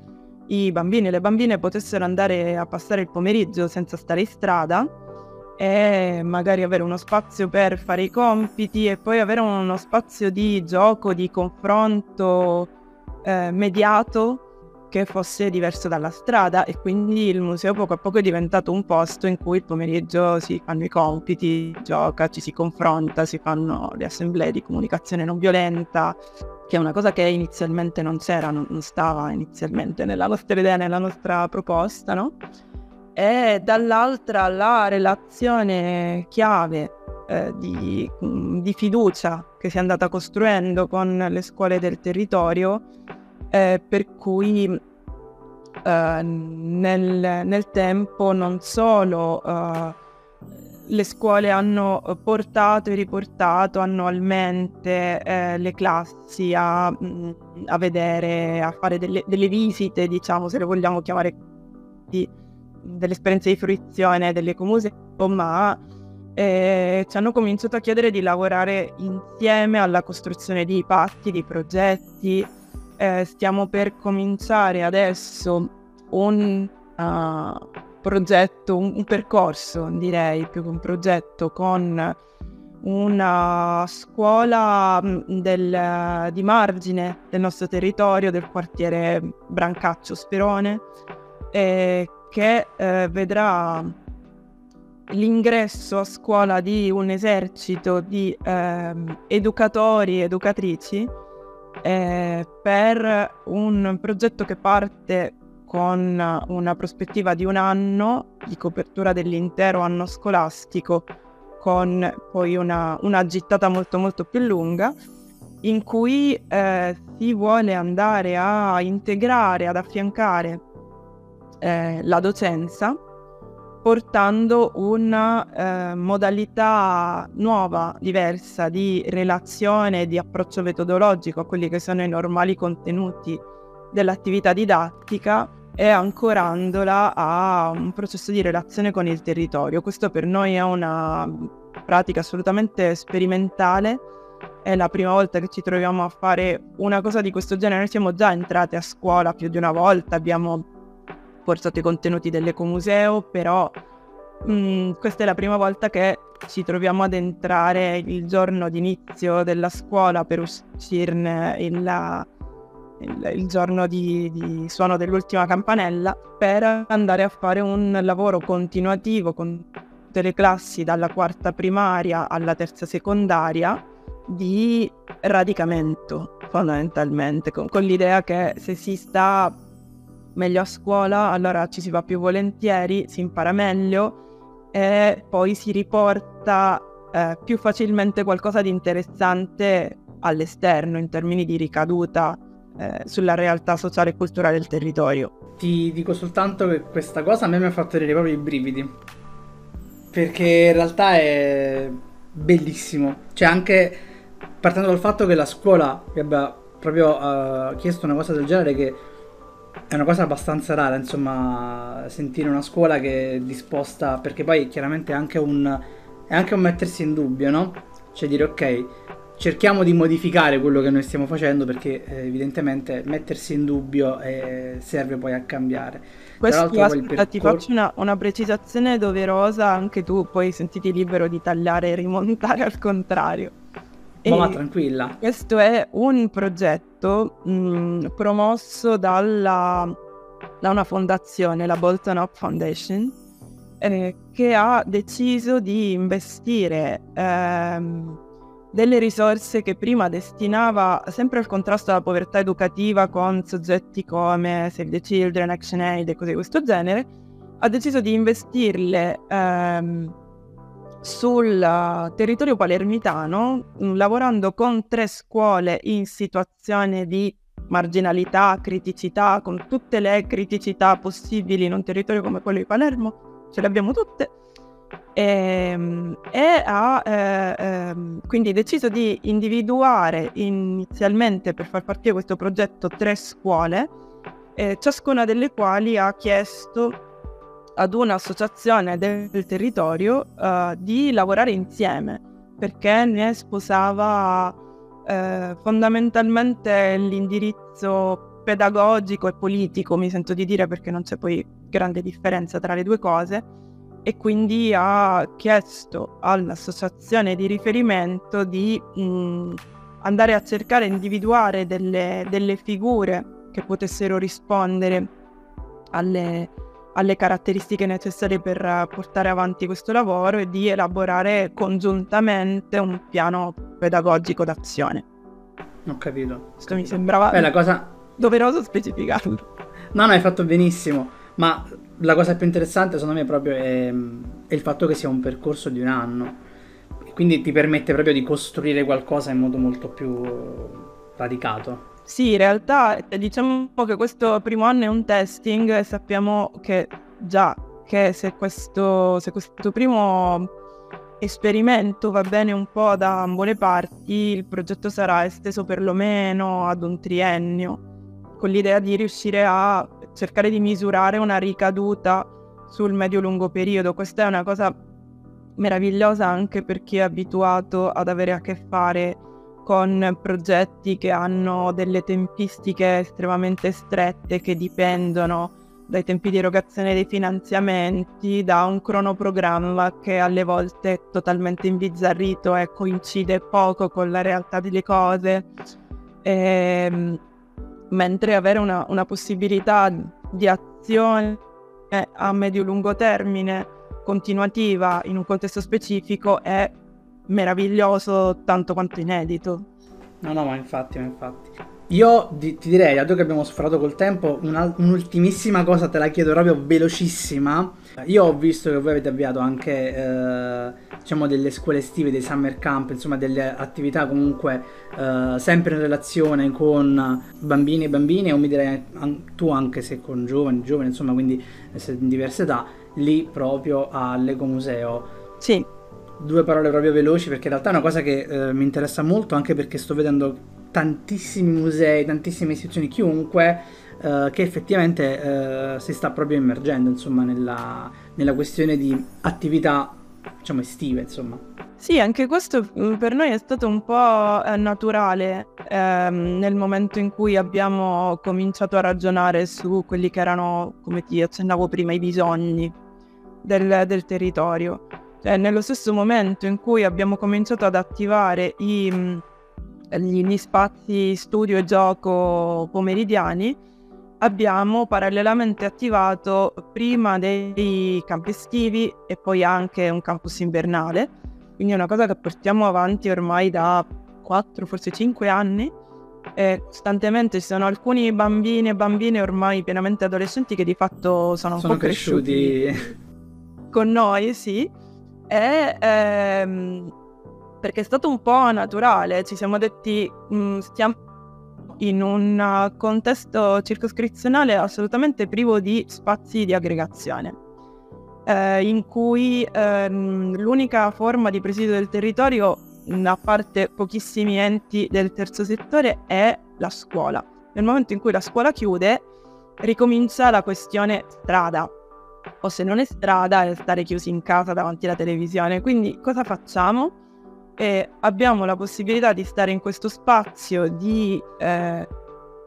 i bambini e le bambine potessero andare a passare il pomeriggio senza stare in strada e magari avere uno spazio per fare i compiti e poi avere uno spazio di gioco, di confronto eh, mediato che fosse diverso dalla strada e quindi il museo poco a poco è diventato un posto in cui il pomeriggio si fanno i compiti, gioca, ci si confronta, si fanno le assemblee di comunicazione non violenta, che è una cosa che inizialmente non c'era, non, non stava inizialmente nella nostra idea, nella nostra proposta, no? E dall'altra la relazione chiave eh, di, di fiducia che si è andata costruendo con le scuole del territorio eh, per cui eh, nel, nel, tempo non solo eh, le scuole hanno portato e riportato annualmente eh, le classi a, mm, a, vedere, a fare delle, delle, visite, diciamo, se le vogliamo chiamare di, delle esperienze di fruizione dell'ecomuseo, ma eh, ci hanno cominciato a chiedere di lavorare insieme alla costruzione di patti, di progetti, eh, stiamo per cominciare adesso un uh, progetto, un, un, percorso direi più che un progetto con una scuola mm, del, di margine del nostro territorio, del quartiere Brancaccio Sperone, eh, che eh, vedrà l'ingresso a scuola di un esercito di eh, educatori e educatrici eh, per un progetto che parte con una prospettiva di un anno di copertura dell'intero anno scolastico con poi una, una gittata molto molto più lunga in cui eh, si vuole andare a integrare, ad affiancare eh, la docenza portando una eh, modalità nuova, diversa di relazione, di approccio metodologico a quelli che sono i normali contenuti dell'attività didattica e ancorandola a un processo di relazione con il territorio. Questo per noi è una pratica assolutamente sperimentale, è la prima volta che ci troviamo a fare una cosa di questo genere, noi siamo già entrati a scuola più di una volta, abbiamo portato i contenuti dell'ecomuseo, però mh, mm, questa è la prima volta che ci troviamo ad entrare il giorno d'inizio della scuola per uscirne il, il, il giorno di, di, suono dell'ultima campanella per andare a fare un lavoro continuativo con tutte le classi dalla quarta primaria alla terza secondaria di radicamento fondamentalmente con, con l'idea che se si sta meglio a scuola, allora ci si va più volentieri, si impara meglio e poi si riporta eh, più facilmente qualcosa di interessante all'esterno in termini di ricaduta eh, sulla realtà sociale e culturale del territorio. Ti dico soltanto che questa cosa a me mi ha fatto venire proprio i brividi. Perché in realtà è bellissimo. Cioè anche partendo dal fatto che la scuola vi abbia proprio uh, chiesto una cosa del genere che è una cosa abbastanza rara, insomma, sentire una scuola che è disposta, perché poi chiaramente è anche un, è anche un mettersi in dubbio, no? Cioè dire ok, cerchiamo di modificare quello che noi stiamo facendo perché eh, evidentemente mettersi in dubbio eh, serve poi a cambiare. Questo aspetta, percor- ti faccio una, una, precisazione doverosa, anche tu poi sentiti libero di tagliare e rimontare al contrario. Ma, tranquilla. Questo è un progetto mh, mm, promosso dalla, da una fondazione, la Bolton Up Foundation, eh, che ha deciso di investire ehm, delle risorse che prima destinava sempre al contrasto alla povertà educativa con soggetti come Save the Children, Action Aid e cose di questo genere, ha deciso di investirle ehm, sul territorio palermitano, mm, lavorando con tre scuole in situazione di marginalità, criticità, con tutte le criticità possibili in un territorio come quello di Palermo, ce le abbiamo tutte e, ehm, e ha eh, eh, quindi deciso di individuare inizialmente per far partire questo progetto tre scuole, eh, ciascuna delle quali ha chiesto ad un'associazione del territorio uh, di lavorare insieme perché ne sposava uh, fondamentalmente l'indirizzo pedagogico e politico, mi sento di dire perché non c'è poi grande differenza tra le due cose, e quindi ha chiesto all'associazione di riferimento di mh, andare a cercare, individuare delle, delle figure che potessero rispondere alle, alle caratteristiche necessarie per portare avanti questo lavoro e di elaborare congiuntamente un piano pedagogico d'azione. Ho capito. Questo mi sembrava Beh, la cosa... doveroso specificarlo. No, no, hai fatto benissimo, ma la cosa più interessante secondo me proprio è, è il fatto che sia un percorso di un anno. Quindi ti permette proprio di costruire qualcosa in modo molto più radicato. Sì, in realtà eh, diciamo che questo primo anno è un testing e sappiamo che già che se questo, se questo primo esperimento va bene un po' da ambo le parti, il progetto sarà esteso perlomeno ad un triennio, con l'idea di riuscire a cercare di misurare una ricaduta sul medio-lungo periodo. Questa è una cosa meravigliosa anche per chi è abituato ad avere a che fare con progetti che hanno delle tempistiche estremamente strette che dipendono dai tempi di erogazione dei finanziamenti, da un cronoprogramma che alle volte è totalmente imbizzarrito e coincide poco con la realtà delle cose, e, ehm, mentre avere una, una possibilità di azione a medio-lungo termine continuativa in un contesto specifico è meraviglioso tanto quanto inedito. No, no, ma infatti, ma infatti. Io di, ti direi, dato che abbiamo sforato col tempo, una, un'ultimissima cosa te la chiedo proprio velocissima. Io ho visto che voi avete avviato anche, eh, diciamo, delle scuole estive, dei summer camp, insomma, delle attività comunque eh, sempre in relazione con bambini e bambine, o mi direi tu anche se con giovani, giovani, insomma, quindi in diverse età, lì proprio all'Ecomuseo. Sì. Due parole proprio veloci perché in realtà è una cosa che eh, mi interessa molto anche perché sto vedendo tantissimi musei, tantissime istituzioni, chiunque eh, che effettivamente eh, si sta proprio immergendo insomma, nella, nella questione di attività diciamo estive insomma. Sì, anche questo mm, per noi è stato un po' eh, naturale ehm, nel momento in cui abbiamo cominciato a ragionare su quelli che erano, come ti accennavo prima, i bisogni del, del territorio. Cioè, nello stesso momento in cui abbiamo cominciato ad attivare i mm, gli spazi studio e gioco pomeridiani, abbiamo parallelamente attivato prima dei campi estivi e poi anche un campus invernale, quindi è una cosa che portiamo avanti ormai da 4, forse 5 anni. E costantemente ci sono alcuni bambini e bambine ormai pienamente adolescenti che di fatto sono sono cresciuti, cresciuti con noi, sì. E ehm, perché è stato un po' naturale, ci siamo detti mh, mm, stiamo in un contesto circoscrizionale assolutamente privo di spazi di aggregazione, eh, in cui ehm, l'unica forma di presidio del territorio, a parte pochissimi enti del terzo settore, è la scuola. Nel momento in cui la scuola chiude, ricomincia la questione strada, o se non è strada è stare chiusi in casa davanti alla televisione. Quindi cosa facciamo? e abbiamo la possibilità di stare in questo spazio, di eh,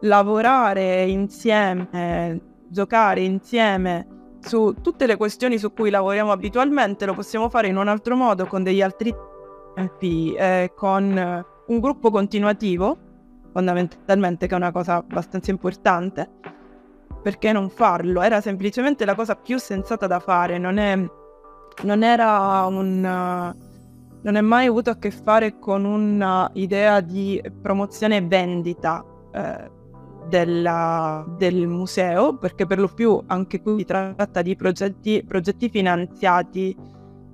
lavorare insieme, giocare insieme su tutte le questioni su cui lavoriamo abitualmente, lo possiamo fare in un altro modo con degli altri tempi, eh, con un gruppo continuativo, fondamentalmente, che è una cosa abbastanza importante. Perché non farlo? Era semplicemente la cosa più sensata da fare, non, è, non era un non è mai avuto a che fare con un'idea di promozione e vendita eh, della, del museo, perché per lo più anche qui si tratta di progetti, progetti finanziati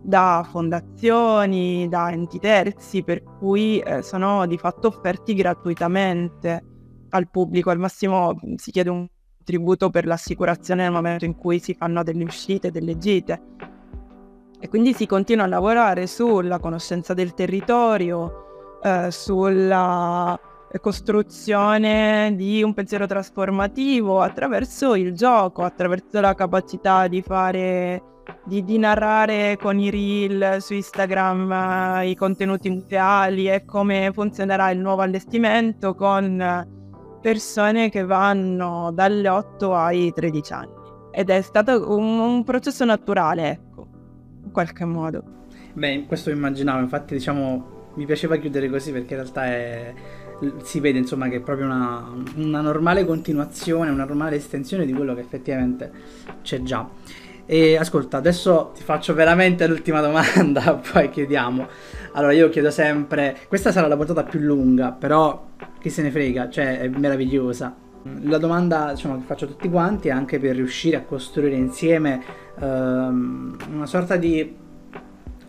da fondazioni, da enti terzi, per cui eh, sono di fatto offerti gratuitamente al pubblico. Al massimo si chiede un tributo per l'assicurazione nel momento in cui si fanno delle uscite, delle gite. E quindi si continua a lavorare sulla conoscenza del territorio, eh, sulla costruzione di un pensiero trasformativo attraverso il gioco, attraverso la capacità di fare, di, di narrare con i reel su Instagram uh, i contenuti museali e come funzionerà il nuovo allestimento con persone che vanno dalle 8 ai 13 anni. Ed è stato un, un processo naturale, ecco in qualche modo. Beh, questo immaginavo, infatti diciamo mi piaceva chiudere così perché in realtà è, si vede insomma che è proprio una, una, normale continuazione, una normale estensione di quello che effettivamente c'è già. E ascolta, adesso ti faccio veramente l'ultima domanda, <laughs> poi chiediamo. Allora, io chiedo sempre, questa sarà la portata più lunga, però chi se ne frega, cioè è meravigliosa. La domanda diciamo, che faccio a tutti quanti è anche per riuscire a costruire insieme ehm, una sorta di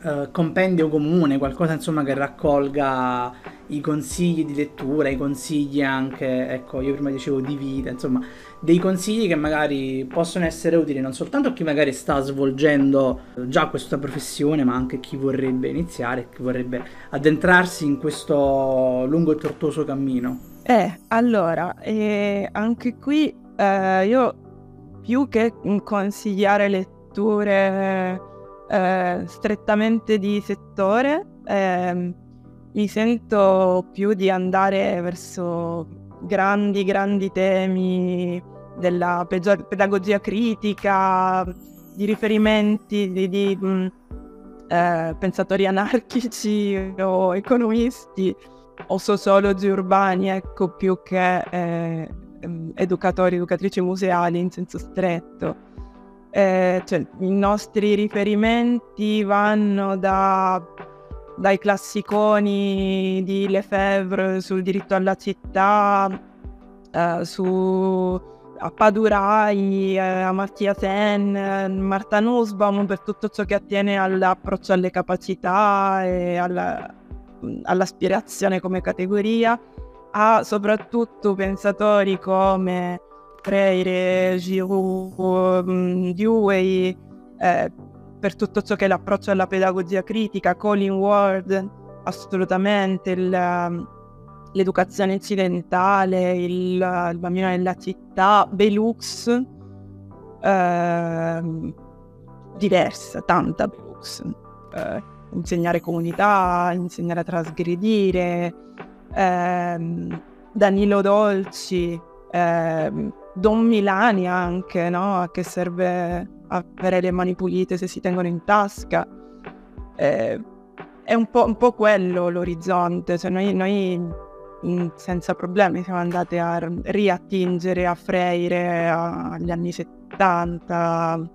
eh, compendio comune, qualcosa insomma che raccolga i consigli di lettura, i consigli anche, ecco, io prima dicevo di vita, insomma, dei consigli che magari possono essere utili non soltanto a chi magari sta svolgendo già questa professione, ma anche a chi vorrebbe iniziare, chi vorrebbe addentrarsi in questo lungo e tortuoso cammino. Eh, allora, eh, anche qui eh, io più che consigliare letture eh, strettamente di settore, ehm, mi sento più di andare verso grandi, grandi temi della pedagogia critica, di riferimenti di, di mh, mm, eh, pensatori anarchici <laughs> o economisti o sociologi urbani, ecco, più che eh, ehm, educatori, educatrici museali in senso stretto. Eh, cioè, I nostri riferimenti vanno da dai classiconi di Lefebvre sul diritto alla città, eh, su a Padurai, eh, Amartya Sen, eh, Marta Nussbaum per tutto ciò che attiene all'approccio alle capacità e alla, all'aspirazione come categoria, a soprattutto pensatori come Freire, Giroud, mm, Dewey, eh, per tutto ciò che è l'approccio alla pedagogia critica, Colin Ward, assolutamente, il, l'educazione occidentale, il, il bambino nella città, Belux, eh, diversa, tanta Belux. Eh, insegnare comunità, insegnare a trasgredire, ehm, Danilo Dolci, ehm, Don Milani anche, no? A che serve avere le mani pulite se si tengono in tasca. Eh, è un po', un po', quello l'orizzonte, cioè noi, noi senza problemi siamo andati a riattingere a Freire agli anni 70.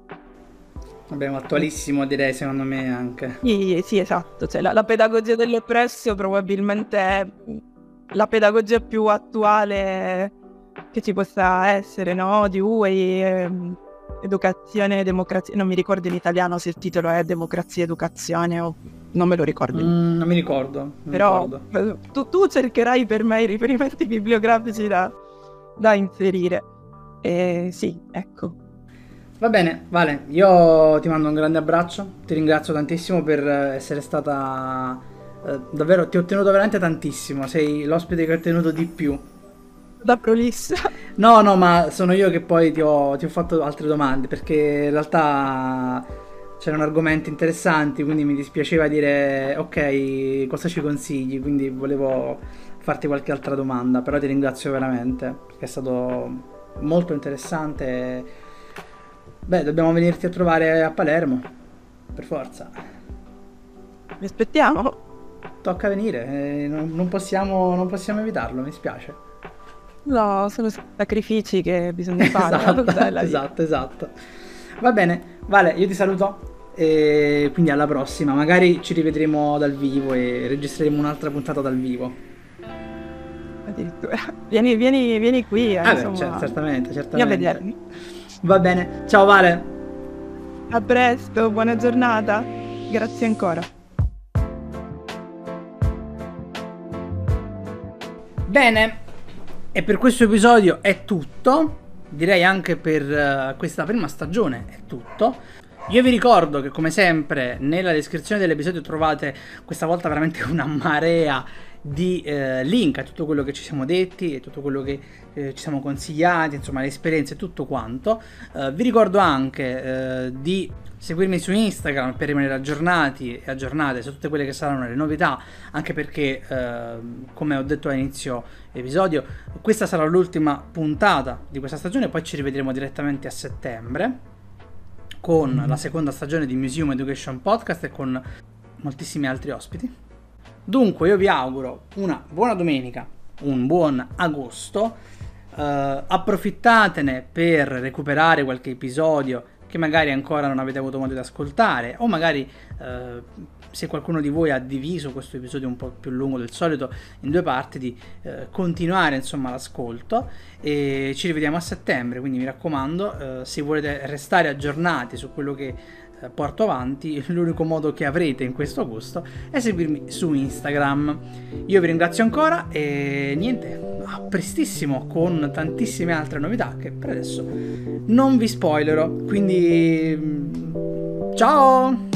Abbiamo attualissimo direi secondo me anche. Sì, sì esatto, cioè, la, la pedagogia dell'oppressio probabilmente è la pedagogia più attuale che ci possa essere, no? Di Uwei, eh, educazione democrazia, non mi ricordo in italiano se il titolo è democrazia educazione o non me lo ricordo. Mm, non mi ricordo. Non Però ricordo. Tu, tu, cercherai per me i riferimenti bibliografici da, da inserire. E sì, ecco. Va bene, Vale, io ti mando un grande abbraccio, ti ringrazio tantissimo per essere stata... Eh, davvero, ti ho ottenuto veramente tantissimo, sei l'ospite che ho ottenuto di più. Da prolissa. No, no, ma sono io che poi ti ho, ti ho fatto altre domande, perché in realtà c'erano argomenti interessanti, quindi mi dispiaceva dire ok, cosa ci consigli, quindi volevo farti qualche altra domanda, però ti ringrazio veramente, perché è stato molto interessante. Beh, dobbiamo venirti a trovare a Palermo, per forza. Mi aspettiamo. Tocca venire, eh, non, non, possiamo, non possiamo evitarlo, mi spiace. No, sono sacrifici che bisogna <laughs> fare. esatto, esatto, esatto. Va bene, Vale, io ti saluto e quindi alla prossima. Magari ci rivedremo dal vivo e registreremo un'altra puntata dal vivo. Addirittura. <laughs> Vieni, vieni, vieni qui. Eh, ah, beh, cioè, certamente, certamente. Va bene, ciao Vale. A presto, buona giornata. Grazie ancora. Bene, e per questo episodio è tutto direi anche per uh, questa prima stagione è tutto. Io vi ricordo che come sempre nella descrizione dell'episodio trovate questa volta veramente <laughs> una marea di eh, link a tutto quello che ci siamo detti e tutto quello che eh, ci siamo consigliati, insomma le esperienze e tutto quanto. Eh, vi ricordo anche eh, di seguirmi su Instagram per rimanere aggiornati e aggiornate su tutte quelle che saranno le novità, anche perché, eh, come ho detto all'inizio episodio, questa sarà l'ultima puntata di questa stagione, poi ci rivedremo direttamente a settembre con mm-hmm. la seconda stagione di Museum Education Podcast e con moltissimi altri ospiti. Dunque io vi auguro una buona domenica, un buon agosto, Uh, approfittatene per recuperare qualche episodio che magari ancora non avete avuto modo di ascoltare o magari eh, se qualcuno di voi ha diviso questo episodio un po' più lungo del solito in due parti di eh, continuare insomma l'ascolto. E ci rivediamo a settembre quindi mi raccomando eh, se volete restare aggiornati su quello che eh, porto avanti, <laughs> l'unico modo che avrete in questo agosto è seguirmi su Instagram. Io vi ringrazio ancora e niente, a prestissimo con tantissime altre novità che per adesso non vi spoilerò. Quindi ciao!